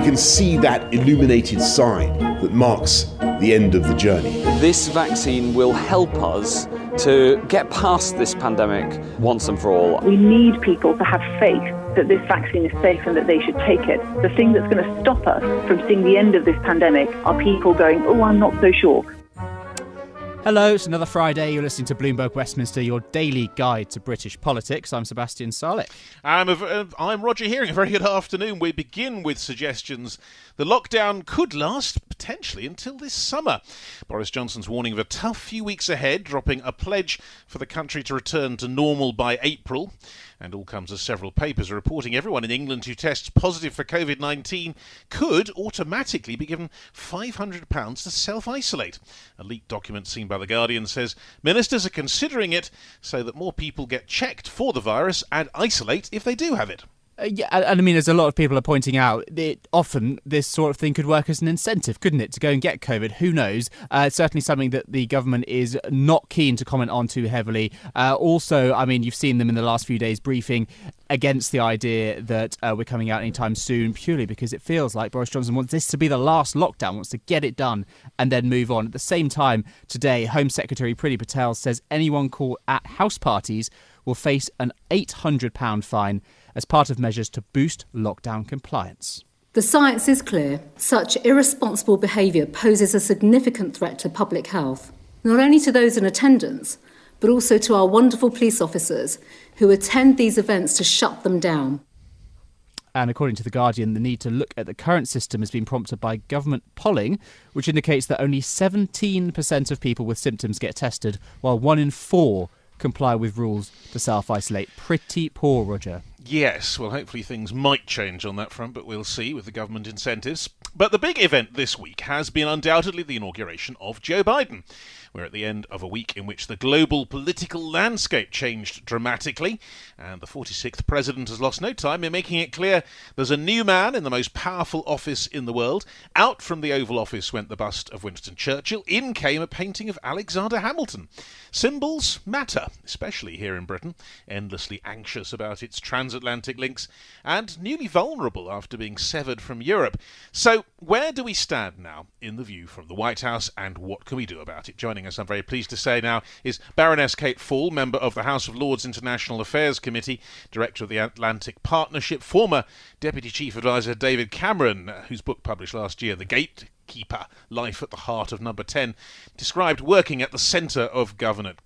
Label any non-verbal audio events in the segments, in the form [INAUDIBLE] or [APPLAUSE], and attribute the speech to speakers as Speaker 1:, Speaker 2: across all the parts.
Speaker 1: We can see that illuminated sign that marks the end of the journey.
Speaker 2: This vaccine will help us to get past this pandemic once and for all.
Speaker 3: We need people to have faith that this vaccine is safe and that they should take it. The thing that's going to stop us from seeing the end of this pandemic are people going, oh, I'm not so sure.
Speaker 4: Hello, it's another Friday. You're listening to Bloomberg Westminster, your daily guide to British politics. I'm Sebastian Salek.
Speaker 5: I'm, a, uh, I'm Roger Hearing. A very good afternoon. We begin with suggestions. The lockdown could last potentially until this summer. Boris Johnson's warning of a tough few weeks ahead, dropping a pledge for the country to return to normal by April. And all comes as several papers are reporting everyone in England who tests positive for COVID 19 could automatically be given £500 to self isolate. A leaked document seen by The Guardian says ministers are considering it so that more people get checked for the virus and isolate if they do have it.
Speaker 4: Uh, yeah, and I mean, as a lot of people are pointing out, it, often this sort of thing could work as an incentive, couldn't it, to go and get COVID? Who knows? Uh, it's certainly something that the government is not keen to comment on too heavily. Uh, also, I mean, you've seen them in the last few days briefing against the idea that uh, we're coming out anytime soon, purely because it feels like Boris Johnson wants this to be the last lockdown, wants to get it done and then move on. At the same time, today, Home Secretary Priti Patel says anyone caught at house parties will face an £800 fine as part of measures to boost lockdown compliance.
Speaker 6: The science is clear. Such irresponsible behaviour poses a significant threat to public health, not only to those in attendance, but also to our wonderful police officers who attend these events to shut them down.
Speaker 4: And according to The Guardian, the need to look at the current system has been prompted by government polling, which indicates that only 17% of people with symptoms get tested, while one in four comply with rules to self isolate. Pretty poor, Roger.
Speaker 5: Yes, well, hopefully things might change on that front, but we'll see with the government incentives. But the big event this week has been undoubtedly the inauguration of Joe Biden. We're at the end of a week in which the global political landscape changed dramatically, and the 46th president has lost no time in making it clear there's a new man in the most powerful office in the world. Out from the Oval Office went the bust of Winston Churchill, in came a painting of Alexander Hamilton. Symbols matter, especially here in Britain, endlessly anxious about its transatlantic links, and newly vulnerable after being severed from Europe. So, where do we stand now in the view from the White House, and what can we do about it? Joining us, I'm very pleased to say now, is Baroness Kate Fall, member of the House of Lords International Affairs Committee, director of the Atlantic Partnership, former Deputy Chief Advisor David Cameron, whose book published last year, The Gate keeper, life at the heart of number 10, described working at the centre of government.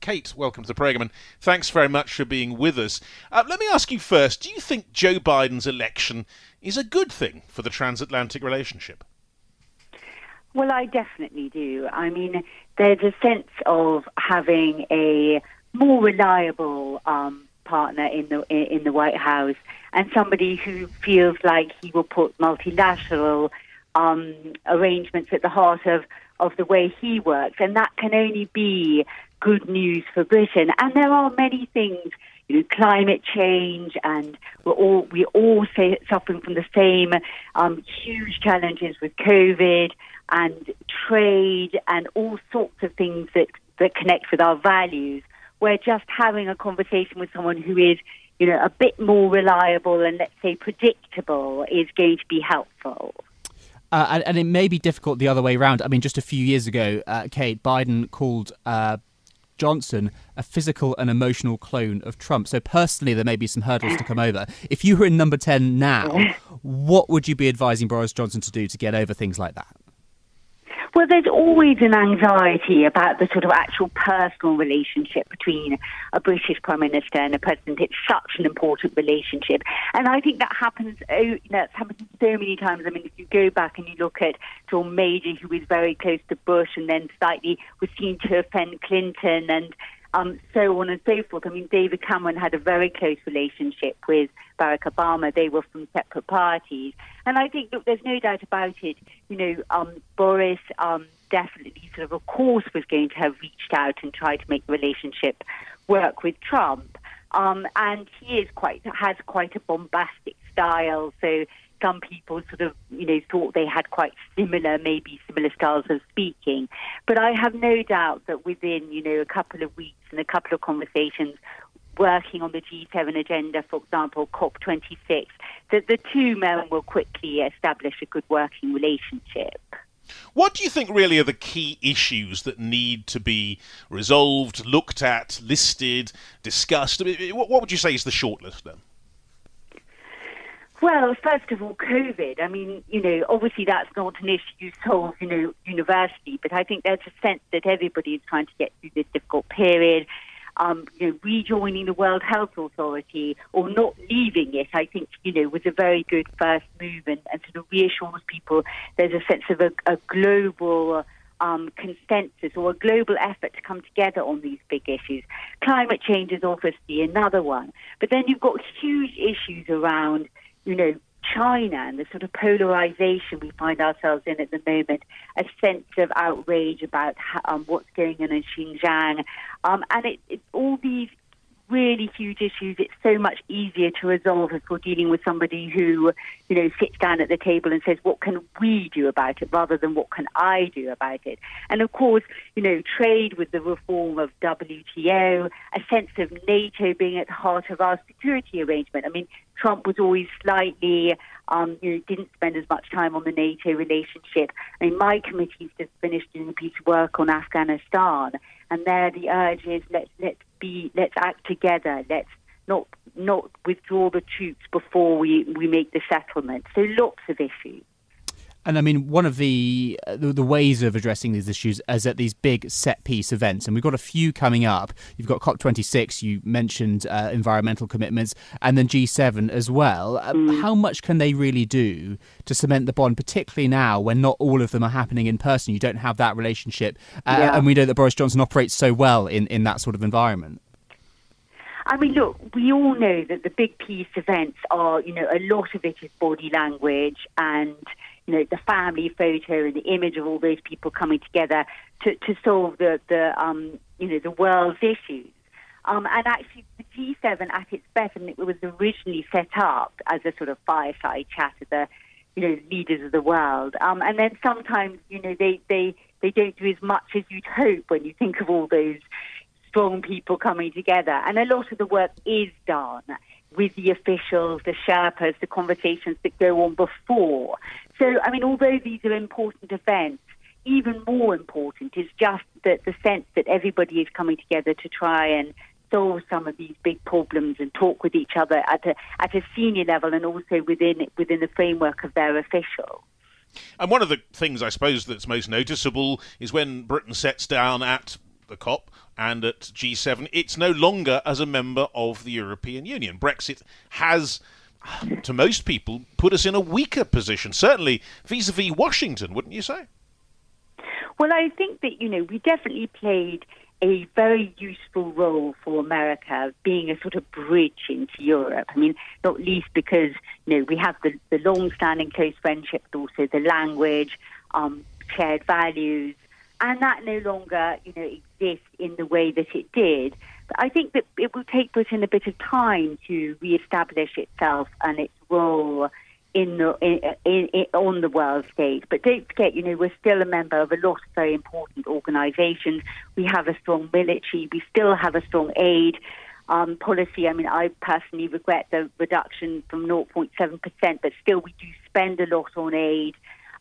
Speaker 5: Kate, welcome to the programme, and thanks very much for being with us. Uh, let me ask you first do you think Joe Biden's election is a good thing for the transatlantic relationship?
Speaker 7: Well, I definitely do. I mean, there's a sense of having a more reliable um, partner in the in the White House and somebody who feels like he will put multilateral um, arrangements at the heart of, of the way he works. And that can only be good news for Britain. And there are many things, you know, climate change, and we're all we all say, suffering from the same um, huge challenges with COVID and trade and all sorts of things that that connect with our values. We're just having a conversation with someone who is, you know, a bit more reliable and let's say predictable is going to be helpful.
Speaker 4: Uh, and, and, it may be difficult the other way around. I mean, just a few years ago, uh, Kate Biden called uh, Johnson a physical and emotional clone of Trump. So personally, there may be some hurdles to come over. If you were in number ten now, [LAUGHS] what would you be advising Boris Johnson to do to get over things like that?
Speaker 7: Well, there's always an anxiety about the sort of actual personal relationship between a British Prime Minister and a President. It's such an important relationship. And I think that happens, oh, you know, it's happened so many times. I mean, if you go back and you look at John Major, who was very close to Bush and then slightly was seen to offend Clinton and um, so on and so forth. I mean, David Cameron had a very close relationship with Barack Obama. They were from separate parties. And I think, look, there's no doubt about it. You know, um, Boris um, definitely sort of, of course, was going to have reached out and tried to make the relationship work with Trump. Um, and he is quite has quite a bombastic style. So some people sort of, you know, thought they had quite similar, maybe similar styles of speaking. But I have no doubt that within, you know, a couple of weeks and a couple of conversations, working on the G7 agenda, for example, COP26, that the two men will quickly establish a good working relationship.
Speaker 5: What do you think really are the key issues that need to be resolved, looked at, listed, discussed? What would you say is the shortlist then?
Speaker 7: Well, first of all, COVID. I mean, you know, obviously that's not an issue solved, you know, universally, but I think there's a sense that everybody is trying to get through this difficult period. Um, you know, rejoining the World Health Authority or not leaving it, I think, you know, was a very good first move and, and sort of reassures people there's a sense of a, a global um, consensus or a global effort to come together on these big issues. Climate change is obviously another one, but then you've got huge issues around you know, China and the sort of polarization we find ourselves in at the moment, a sense of outrage about um, what's going on in Xinjiang, um, and it, it, all these really huge issues, it's so much easier to resolve if we're dealing with somebody who, you know, sits down at the table and says, what can we do about it rather than what can I do about it? And of course, you know, trade with the reform of WTO, a sense of NATO being at the heart of our security arrangement. I mean, Trump was always slightly, um, you know, didn't spend as much time on the NATO relationship. I mean, my committee's just finished doing a piece of work on Afghanistan, and there the urge is let's let's be let's act together. Let's not not withdraw the troops before we, we make the settlement. So lots of issues.
Speaker 4: And I mean, one of the, the, the ways of addressing these issues is at these big set piece events, and we've got a few coming up. You've got COP26, you mentioned uh, environmental commitments, and then G7 as well. Uh, mm. How much can they really do to cement the bond, particularly now when not all of them are happening in person? You don't have that relationship, uh, yeah. and we know that Boris Johnson operates so well in, in that sort of environment.
Speaker 7: I mean, look, we all know that the big piece events are, you know, a lot of it is body language and you know, the family photo and the image of all those people coming together to, to solve the, the um, you know, the world's issues. Um, and actually, the G7 at its best, and it was originally set up as a sort of fireside chat of the, you know, leaders of the world. Um, and then sometimes, you know, they, they, they don't do as much as you'd hope when you think of all those strong people coming together. And a lot of the work is done with the officials, the Sherpas, the conversations that go on before. So, I mean, although these are important events, even more important is just the, the sense that everybody is coming together to try and solve some of these big problems and talk with each other at a, at a senior level and also within, within the framework of their officials.
Speaker 5: And one of the things I suppose that's most noticeable is when Britain sets down at the COP and at G7, it's no longer as a member of the European Union. Brexit has, to most people, put us in a weaker position, certainly vis a vis Washington, wouldn't you say?
Speaker 7: Well, I think that, you know, we definitely played a very useful role for America, being a sort of bridge into Europe. I mean, not least because you know we have the, the long-standing close friendship, but also the language, um, shared values, and that no longer, you know, exists in the way that it did. But I think that it will take Britain a bit of time to re-establish itself and its role in the in, in, in, on the world stage. But don't forget, you know, we're still a member of a lot of very important organisations. We have a strong military. We still have a strong aid. Um, policy. I mean, I personally regret the reduction from 0.7%, but still we do spend a lot on aid.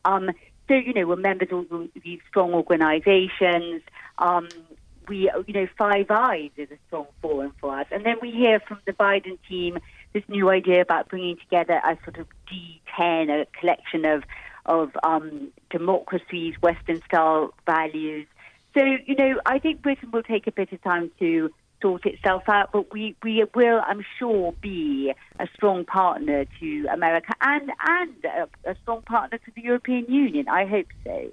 Speaker 7: Um, so, you know, we're members of these strong organisations. Um, we, you know, Five Eyes is a strong forum for us. And then we hear from the Biden team this new idea about bringing together a sort of D10, a collection of, of um, democracies, Western style values. So, you know, I think Britain will take a bit of time to sort itself out, but we, we will, I'm sure, be a strong partner to America and, and a, a strong partner to the European Union. I hope so.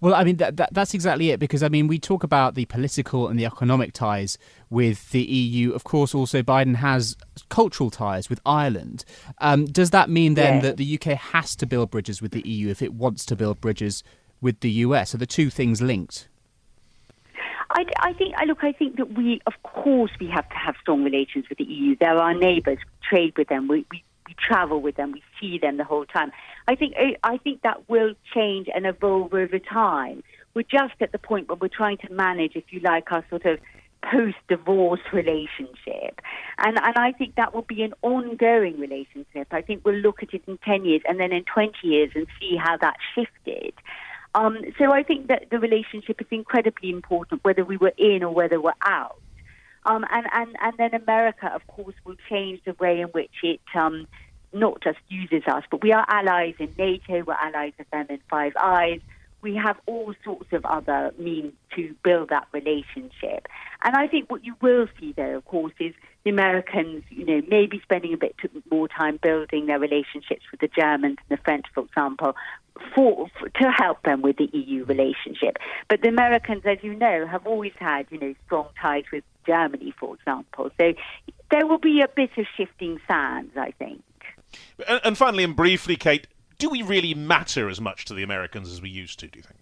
Speaker 4: Well, I mean, that, that, that's exactly it because, I mean, we talk about the political and the economic ties with the EU. Of course, also Biden has cultural ties with Ireland. Um, does that mean then yeah. that the UK has to build bridges with the EU if it wants to build bridges with the US? Are the two things linked?
Speaker 7: I, I think, look, I think that we, of course, we have to have strong relations with the EU. They're our neighbours, trade with them, we, we, we travel with them, we see them the whole time. I think, I think that will change and evolve over time. We're just at the point where we're trying to manage, if you like, our sort of post-divorce relationship. And, and I think that will be an ongoing relationship. I think we'll look at it in 10 years and then in 20 years and see how that shifted. Um, so I think that the relationship is incredibly important, whether we were in or whether we're out. Um, and, and, and then America, of course, will change the way in which it um, not just uses us, but we are allies in NATO, we're allies of them in Five Eyes. We have all sorts of other means to build that relationship. And I think what you will see, though, of course, is the Americans, you know, maybe spending a bit more time building their relationships with the Germans and the French, for example, for, for, to help them with the EU relationship. But the Americans, as you know, have always had you know strong ties with Germany, for example. So there will be a bit of shifting sands, I think.
Speaker 5: And, and finally, and briefly, Kate, do we really matter as much to the Americans as we used to? Do you think?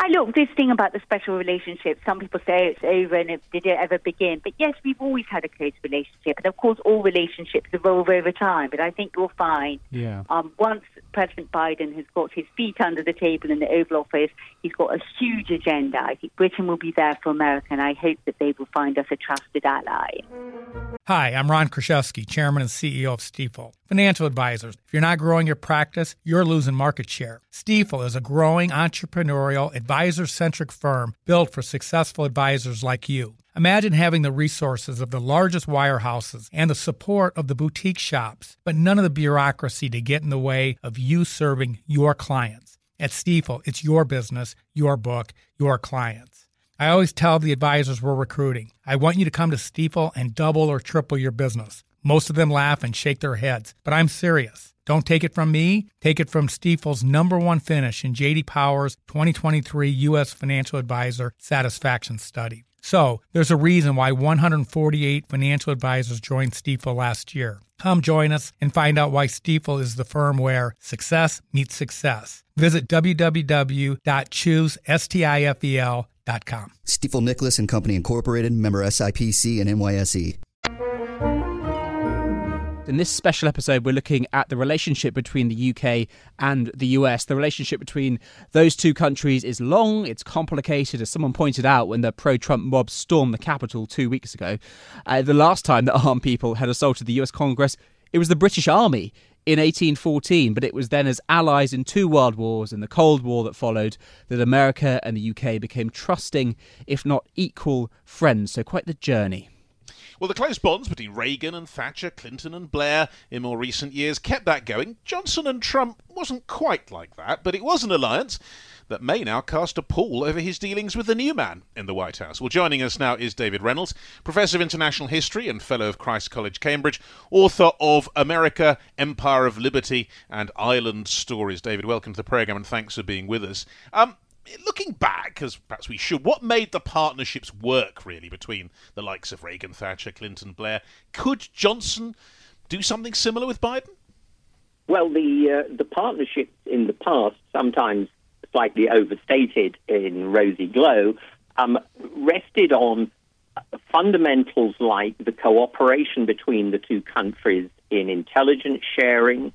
Speaker 7: I look, this thing about the special relationship, some people say it's over and it, did it ever begin? But yes, we've always had a close relationship. And of course, all relationships evolve over time. But I think you'll find
Speaker 4: yeah.
Speaker 7: um, once President Biden has got his feet under the table in the Oval Office, he's got a huge agenda. I think Britain will be there for America, and I hope that they will find us a trusted ally.
Speaker 8: Hi, I'm Ron Kruszewski, Chairman and CEO of Stifel. Financial advisors, if you're not growing your practice, you're losing market share. Stifel is a growing entrepreneurial, advisor centric firm built for successful advisors like you. Imagine having the resources of the largest wirehouses and the support of the boutique shops, but none of the bureaucracy to get in the way of you serving your clients. At Stifel, it's your business, your book, your clients. I always tell the advisors we're recruiting, I want you to come to Stifel and double or triple your business. Most of them laugh and shake their heads, but I'm serious. Don't take it from me. Take it from Stifel's number one finish in JD Power's 2023 U.S. Financial Advisor Satisfaction Study. So, there's a reason why 148 financial advisors joined Stifel last year. Come join us and find out why Stifel is the firm where success meets success. Visit www.choosestifel.com.
Speaker 9: Stifel Nicolaus and Company Incorporated, member SIPC and NYSE.
Speaker 4: In this special episode, we're looking at the relationship between the UK and the US. The relationship between those two countries is long, it's complicated, as someone pointed out when the pro Trump mob stormed the Capitol two weeks ago. Uh, the last time that armed people had assaulted the US Congress, it was the British Army in 1814, but it was then as allies in two world wars and the Cold War that followed that America and the UK became trusting, if not equal, friends. So, quite the journey.
Speaker 5: Well, the close bonds between Reagan and Thatcher, Clinton and Blair in more recent years kept that going. Johnson and Trump wasn't quite like that, but it was an alliance that may now cast a pall over his dealings with the new man in the White House. Well, joining us now is David Reynolds, Professor of International History and Fellow of Christ College, Cambridge, author of America, Empire of Liberty and Island Stories. David, welcome to the programme and thanks for being with us. Um, looking back, as perhaps we should, what made the partnerships work really between the likes of Reagan, Thatcher, Clinton, Blair? Could Johnson do something similar with Biden?
Speaker 10: Well, the uh, the partnerships in the past, sometimes slightly overstated in rosy glow, um, rested on fundamentals like the cooperation between the two countries in intelligence sharing,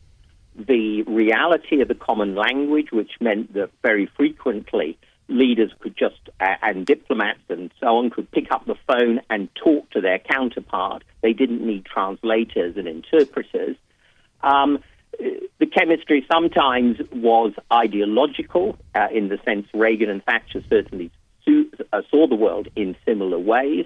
Speaker 10: the reality of the common language, which meant that very frequently leaders could just, uh, and diplomats and so on, could pick up the phone and talk to their counterpart. They didn't need translators and interpreters. Um, the chemistry sometimes was ideological, uh, in the sense Reagan and Thatcher certainly uh, saw the world in similar ways.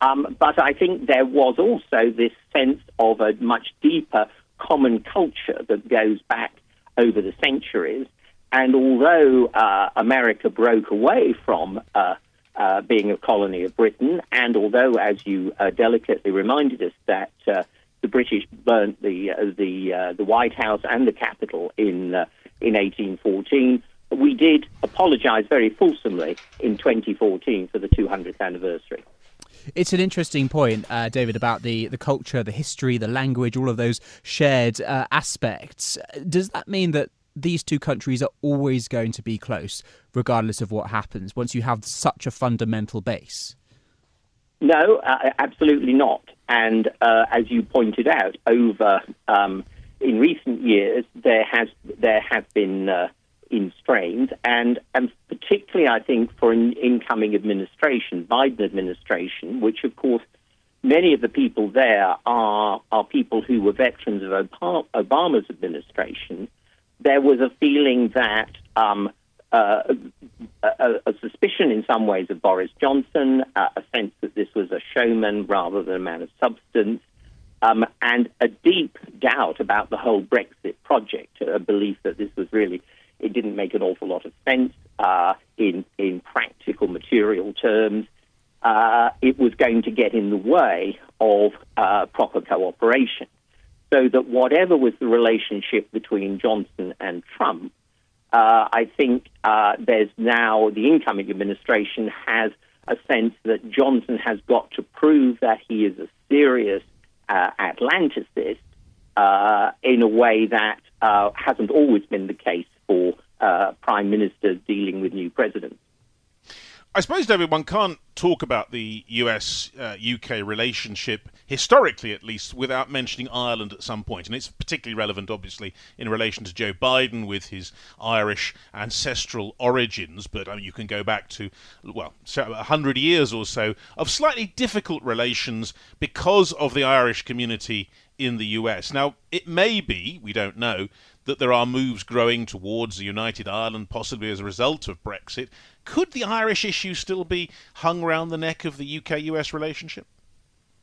Speaker 10: Um, but I think there was also this sense of a much deeper common culture that goes back over the centuries. And although uh, America broke away from uh, uh, being a colony of Britain, and although, as you uh, delicately reminded us, that uh, the British burnt the uh, the the White House and the Capitol in in 1814, we did apologise very fulsomely in 2014 for the 200th anniversary.
Speaker 4: It's an interesting point, uh, David, about the, the culture, the history, the language, all of those shared uh, aspects. Does that mean that these two countries are always going to be close, regardless of what happens, once you have such a fundamental base?
Speaker 10: No, uh, absolutely not. And uh, as you pointed out, over um, in recent years, there has there have been uh, in strains, and and particularly, I think, for an incoming administration, Biden administration, which of course many of the people there are are people who were veterans of Obama's administration. There was a feeling that um, uh, a, a, suspicion in some ways of Boris Johnson, uh, a sense that this was a showman rather than a man of substance, um, and a deep doubt about the whole Brexit project, a belief that this was really, it didn't make an awful lot of sense uh, in, in practical material terms. Uh, it was going to get in the way of uh, proper cooperation. So that whatever was the relationship between Johnson and Trump, uh, I think uh, there's now the incoming administration has a sense that Johnson has got to prove that he is a serious uh, Atlanticist uh, in a way that uh, hasn't always been the case for uh, prime ministers dealing with new presidents.
Speaker 5: I suppose, David, one can't talk about the US uh, UK relationship, historically at least, without mentioning Ireland at some point. And it's particularly relevant, obviously, in relation to Joe Biden with his Irish ancestral origins. But I mean, you can go back to, well, 100 years or so of slightly difficult relations because of the Irish community in the US. Now, it may be, we don't know, that there are moves growing towards a united Ireland, possibly as a result of Brexit. Could the Irish issue still be hung around the neck of the UK US relationship?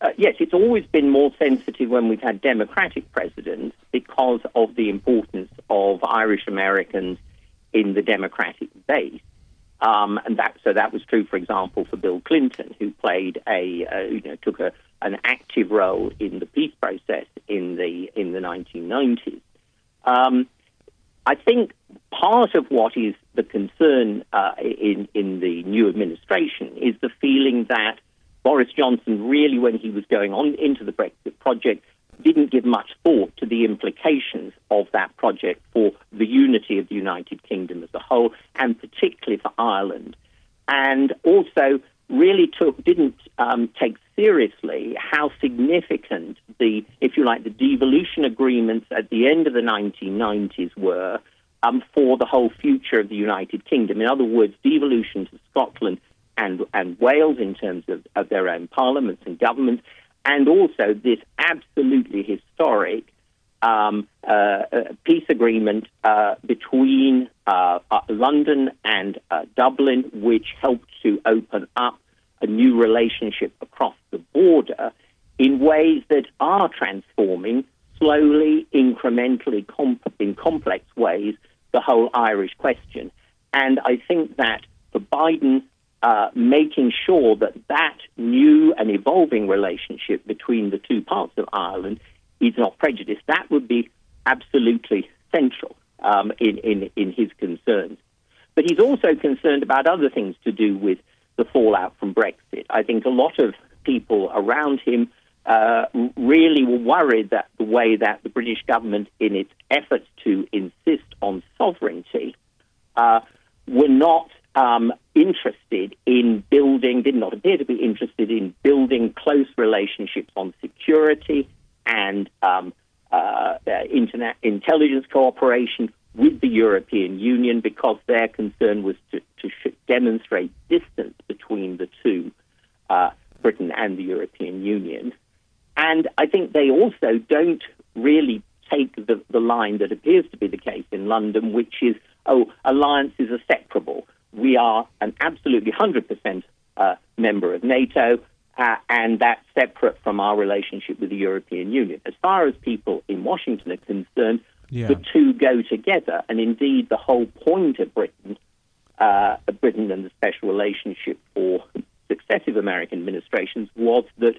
Speaker 10: Uh, yes, it's always been more sensitive when we've had Democratic presidents because of the importance of Irish Americans in the Democratic base. Um, and that so that was true, for example, for Bill Clinton, who played a uh, you know took a, an active role in the peace process in the in the 1990s. Um, I think part of what is the concern uh, in in the new administration is the feeling that Boris Johnson really, when he was going on into the Brexit project, didn't give much thought to the implications of that project for the unity of the United Kingdom as a whole, and particularly for Ireland, and also really took didn't um, take seriously how significant the, if you like, the devolution agreements at the end of the 1990s were um, for the whole future of the United Kingdom. In other words, devolution to Scotland and, and Wales in terms of, of their own parliaments and governments, and also this absolutely historic um, uh, uh peace agreement uh, between uh, uh London and uh, Dublin, which helped to open up a new relationship across the border in ways that are transforming slowly, incrementally, comp- in complex ways, the whole Irish question. And I think that for Biden, uh, making sure that that new and evolving relationship between the two parts of Ireland is not prejudiced, that would be absolutely central um, in, in, in his concerns. But he's also concerned about other things to do with the fallout from Brexit. I think a lot of people around him uh, really were worried that the way that the British government, in its efforts to insist on sovereignty, uh, were not um, interested in building, did not appear to be interested in building close relationships on security and um, uh, internet intelligence cooperation with the European Union because their concern was to, to demonstrate distance between the two, uh, Britain and the European Union. And I think they also don't really take the, the line that appears to be the case in London, which is, oh, alliances are separable. We are an absolutely 100% uh, member of NATO, uh, and that's separate from our relationship with the European Union. As far as people in Washington are concerned, yeah. the two go together. And indeed, the whole point of Britain, uh, Britain and the special relationship for successive American administrations was that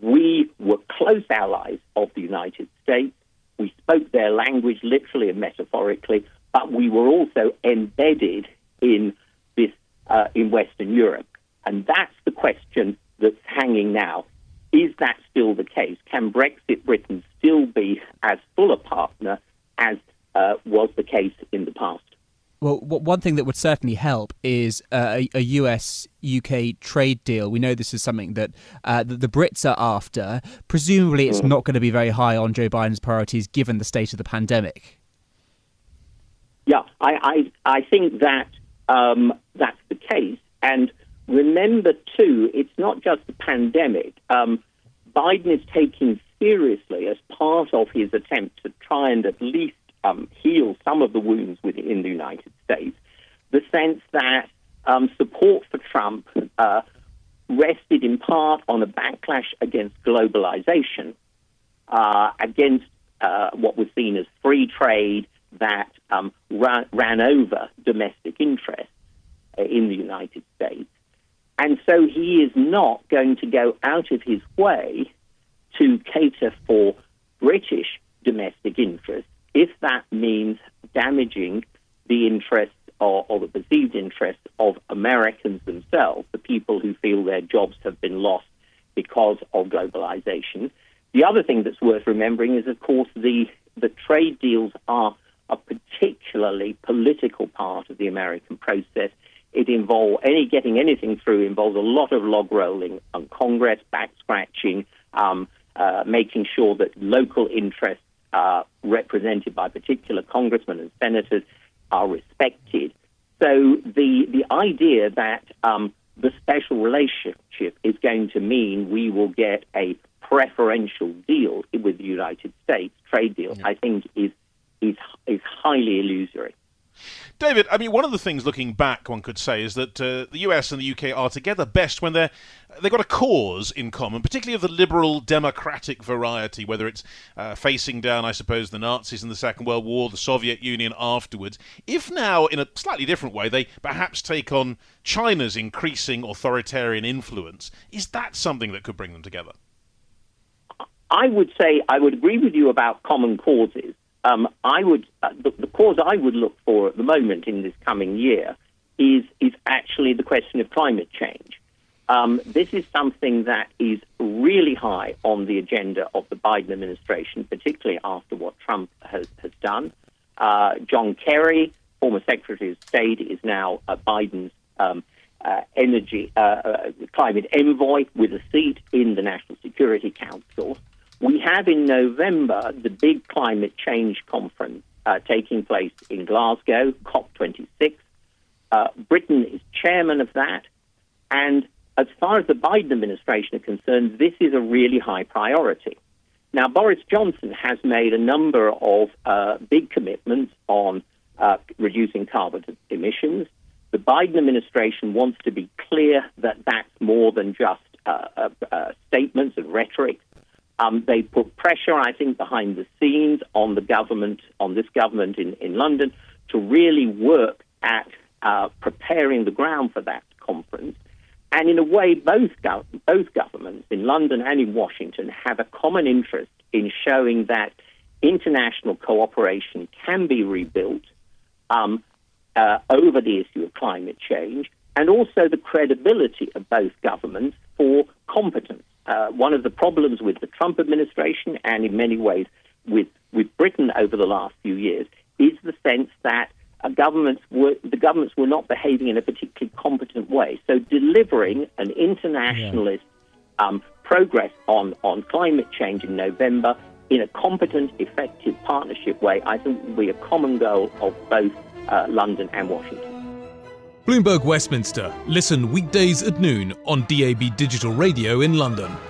Speaker 10: we were close allies of the United States. We spoke their language literally and metaphorically. but we were also embedded in this uh, in Western Europe, and that's the question that's hanging now. Is that still the case? Can Brexit Britain still be as full a partner as uh, was the case in the past?
Speaker 4: Well, one thing that would certainly help is uh, a, US UK trade deal. We know this is something that, uh, that the Brits are after. Presumably, it's mm. not going to be very high on Joe Biden's priorities given the state of the pandemic.
Speaker 10: Yeah, I, I, I think that um, that's the case. And remember, too, it's not just the pandemic. Um, Biden is taking seriously, as part of his attempt to try and at least um, heal some of the wounds within the United States, the sense that um, support for Trump uh, rested in part on a backlash against globalization, uh, against uh, what was seen as free trade that um, ran, ran, over domestic interests in the United States. And so he is not going to go out of his way to cater for British domestic interests if that means damaging the interests or, or, the perceived interests of Americans themselves, the people who feel their jobs have been lost because of globalization. The other thing that's worth remembering is, of course, the, the trade deals are a particularly political part of the American process. It involves any getting anything through involves a lot of log rolling on Congress, back scratching, um, uh, making sure that local interests uh, represented by particular congressmen and senators are respected. So the the idea that um, the special relationship is going to mean we will get a preferential deal with the United States trade deal, yeah. I think is is is highly illusory.
Speaker 5: David, I mean, one of the things looking back, one could say, is that uh, the US and the UK are together best when they're they've got a cause in common, particularly of the liberal democratic variety, whether it's uh, facing down, I suppose, the Nazis in the Second World War, the Soviet Union afterwards. If now, in a slightly different way, they perhaps take on China's increasing authoritarian influence, is that something that could bring them together?
Speaker 10: I would say I would agree with you about common causes. Um, I would uh, the, the, cause I would look for at the moment in this coming year is is actually the question of climate change. Um, this is something that is really high on the agenda of the Biden administration, particularly after what Trump has, has done. Uh, John Kerry, former Secretary of State, is now uh, Biden's um, uh, energy uh, uh, climate envoy with a seat in the National Security Council. We have in November the big climate change conference uh, taking place in Glasgow, COP26. Uh, Britain is chairman of that. And as far as the Biden administration are concerned, this is a really high priority. Now, Boris Johnson has made a number of uh, big commitments on uh, reducing carbon emissions. The Biden administration wants to be clear that that's more than just uh, uh, statements and rhetoric. Um, they put pressure, I think, behind the scenes on the government, on this government in, in London, to really work at uh, preparing the ground for that conference. And in a way, both, both governments in London and in Washington have a common interest in showing that international cooperation can be rebuilt um, uh, over the issue of climate change, and also the credibility of both governments for competence. Uh, one of the problems with the Trump administration and in many ways with, with Britain over the last few years is the sense that governments were, the governments were not behaving in a particularly competent way. So delivering an internationalist yeah. um, progress on, on climate change in November in a competent, effective partnership way, I think will be a common goal of both uh, London and Washington.
Speaker 11: Bloomberg Westminster. Listen weekdays at noon on DAB Digital Radio in London.